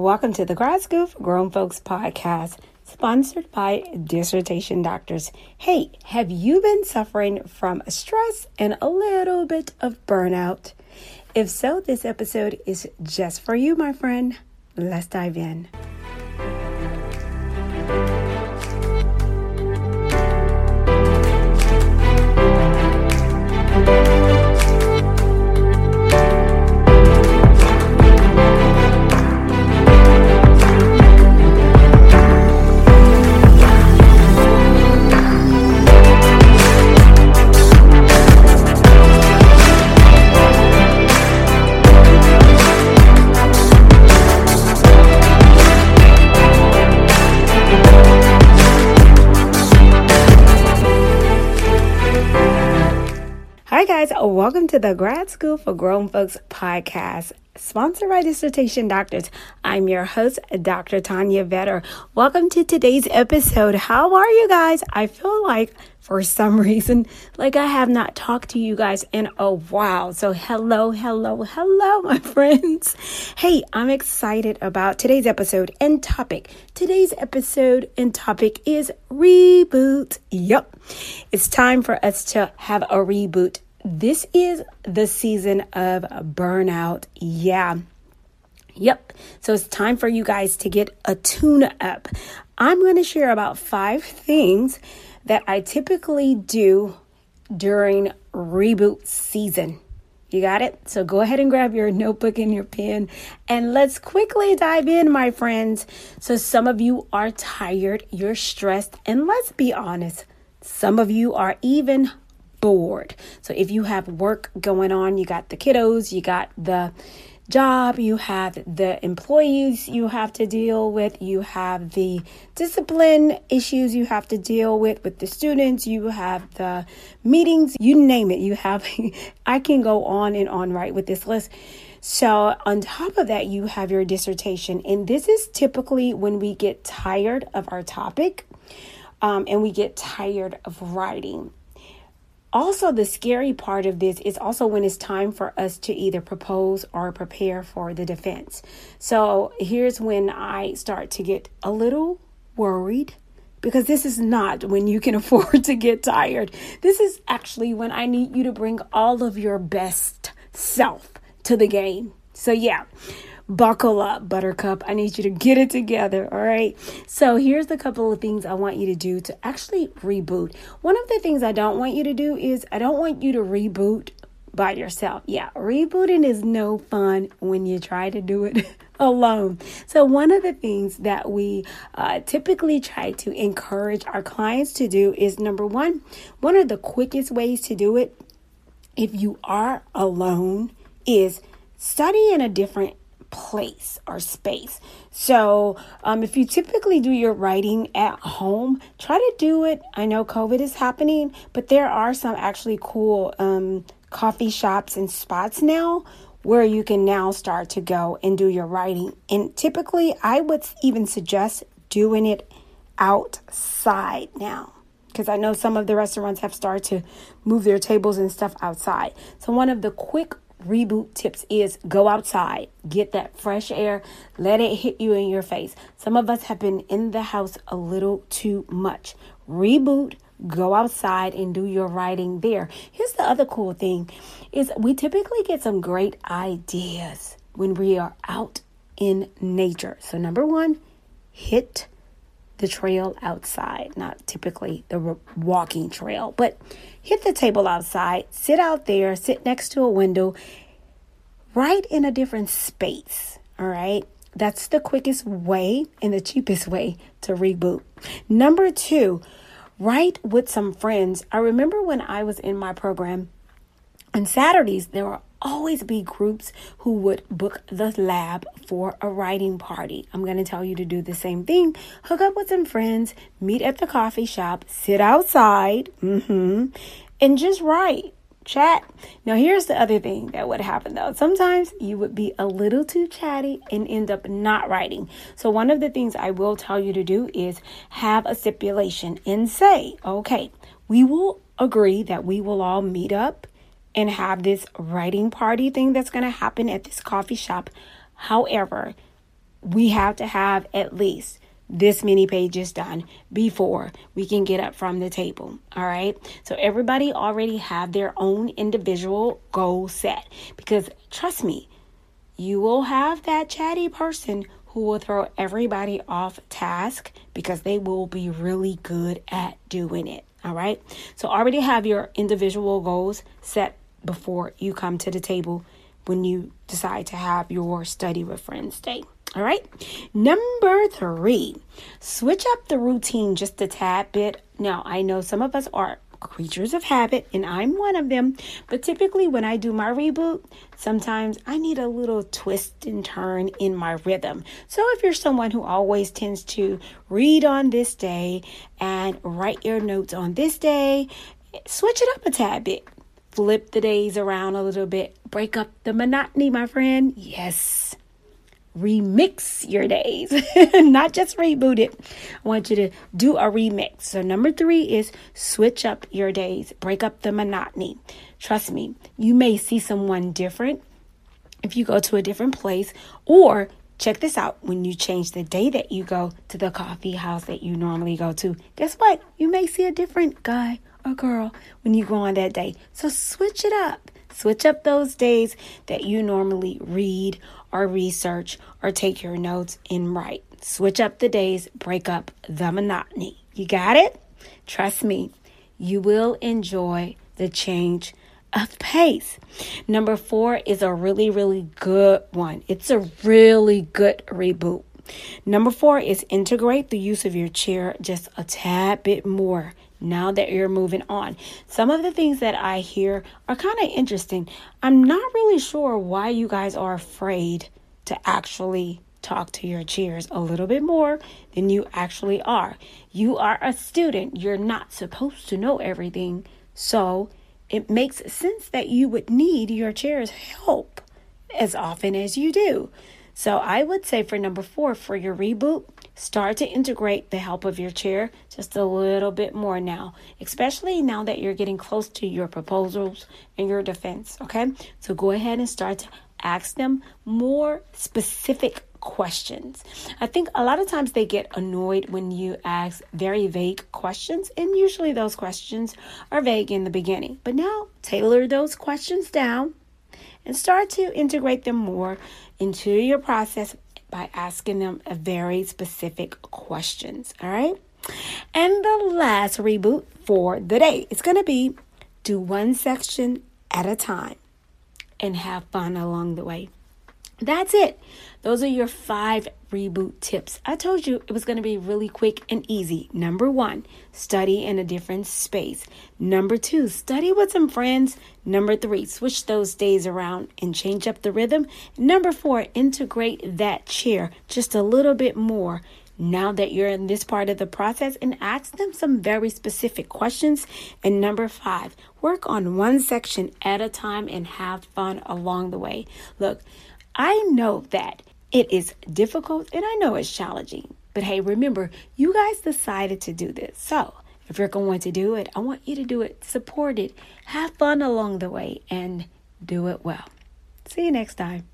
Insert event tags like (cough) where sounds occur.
welcome to the Grad School for Grown Folks podcast, sponsored by Dissertation Doctors. Hey, have you been suffering from stress and a little bit of burnout? If so, this episode is just for you, my friend. Let's dive in. Guys, welcome to the Grad School for Grown Folks podcast, sponsored by Dissertation Doctors. I'm your host, Dr. Tanya Vetter. Welcome to today's episode. How are you guys? I feel like for some (laughs) reason, like I have not talked to you guys in a while. So, hello, hello, hello, (laughs) my friends. Hey, I'm excited about today's episode and topic. Today's episode and topic is reboot. Yep, it's time for us to have a reboot this is the season of burnout. Yeah. Yep. So it's time for you guys to get a tune up. I'm going to share about five things that I typically do during reboot season. You got it? So go ahead and grab your notebook and your pen and let's quickly dive in, my friends. So, some of you are tired, you're stressed, and let's be honest, some of you are even bored. So if you have work going on, you got the kiddos, you got the job, you have the employees you have to deal with, you have the discipline issues you have to deal with with the students, you have the meetings, you name it. You have (laughs) I can go on and on right with this list. So, on top of that, you have your dissertation, and this is typically when we get tired of our topic um, and we get tired of writing also the scary part of this is also when it's time for us to either propose or prepare for the defense. So here's when I start to get a little worried because this is not when you can (laughs) afford to get tired. This is actually when I need you to bring all of your best self to the game. So yeah, buckle up, Buttercup. I need you to get it together. All right. So, here's a couple of things I want you to do to actually reboot. One of the things I don't want you to do is I don't want you to reboot by yourself. Yeah, rebooting is no fun when you try to do it (laughs) alone. So, one of the things that we uh, typically try to encourage our clients to do is number one, one of the quickest ways to do it if you are alone is study in a different place or space. So, um, if you typically do your writing at home, try to do it. I know COVID is happening, but there are some actually cool um, coffee shops and spots now where you can now start to go and do your writing. And typically, I would even suggest doing it outside now because I know some of the restaurants have started to move their tables and stuff outside. So, one of the quick reboot tips is go outside, get that fresh air, let it hit you in your face. Some of us have been in the house a little too much. Reboot, go outside and do your writing there. Here's the other cool thing is we typically get some great ideas when we are out in nature. So number 1, hit the trail outside, not typically the walking trail, but hit the table outside, sit out there, sit next to a window, write in a different space. All right. That's the quickest way and the cheapest way to reboot. Number two, write with some friends. I remember when I was in my program on Saturdays, there were always be groups who would book the lab for a writing party. I'm going to tell you to do the same thing. Hook up with some friends, meet at the coffee shop, sit outside, mm-hmm, and just write. Chat. Now, here's the other thing that would happen though. Sometimes you would be a little too chatty and end up not writing. So, one of the things I will tell you to do is have a stipulation and say, okay, we will agree that we will all meet up and have this writing party thing that's going to happen at this coffee shop. However, we have to have at least this many pages done before we can get up from the table all right so everybody already have their own individual goal set because trust me you will have that chatty person who will throw everybody off task because they will be really good at doing it all right so already have your individual goals set before you come to the table when you decide to have your study with friends day all right. Number three, switch up the routine just a tad bit. Now, I know some of us are creatures of habit, and I'm one of them. But typically, when I do my reboot, sometimes I need a little twist and turn in my rhythm. So, if you're someone who always tends to read on this day and write your notes on this day, switch it up a tad bit. Flip the days around a little bit. Break up the monotony, my friend. Yes remix your days, (laughs) not just reboot it. I want you to do a remix. So, number three is switch up your days, break up the monotony. Trust me, you may see someone different if you go to a different place, or check this out when you change the day that you go to the coffee house that you normally go to. Guess what? You may see a different guy or girl when you go on that day. So, switch it up. Switch up those days that you normally read or research or take your notes and write. Switch up the days, break up the monotony. You got it? Trust me, you will enjoy the change of pace. Number four is a really, really good one. It's a really good reboot. Number four is integrate the use of your chair just a tad bit more now that you're moving on. Some of the things that I hear are kind of interesting. I'm not really sure why you guys are afraid to actually talk to your chairs a little bit more than you actually are. You are a student, you're not supposed to know everything. So it makes sense that you would need your chair's help as often as you do. So I would say for number four, for your reboot, start to integrate the help of your chair just a little bit more now, especially now that you're getting close to your proposals and your defense. Okay, so go ahead and start to ask them more specific questions. I think a lot of times they get annoyed when you ask very vague questions, and usually those questions are vague in the beginning. But now tailor those questions down and start to integrate them more into your process by asking them very specific questions. All right. And the last reboot for the day is going to be do one section at a time and have fun along the way. That's it. Those are your five reboot tips. I told you it was going to be really quick and easy. Number one, study in a different space. Number two, study with some friends. Number three, switch those days around and change up the rhythm. Number four, integrate that chair just a little bit more now that you're in this part of the process and ask them some very specific questions. And number five, work on one section at a time and have fun along the way. Look, I know that it is difficult and I know it's challenging, but hey, remember, you guys decided to do this. So if you're going to do it, I want you to do it, support it, have fun along the way, and do it well. See you next time.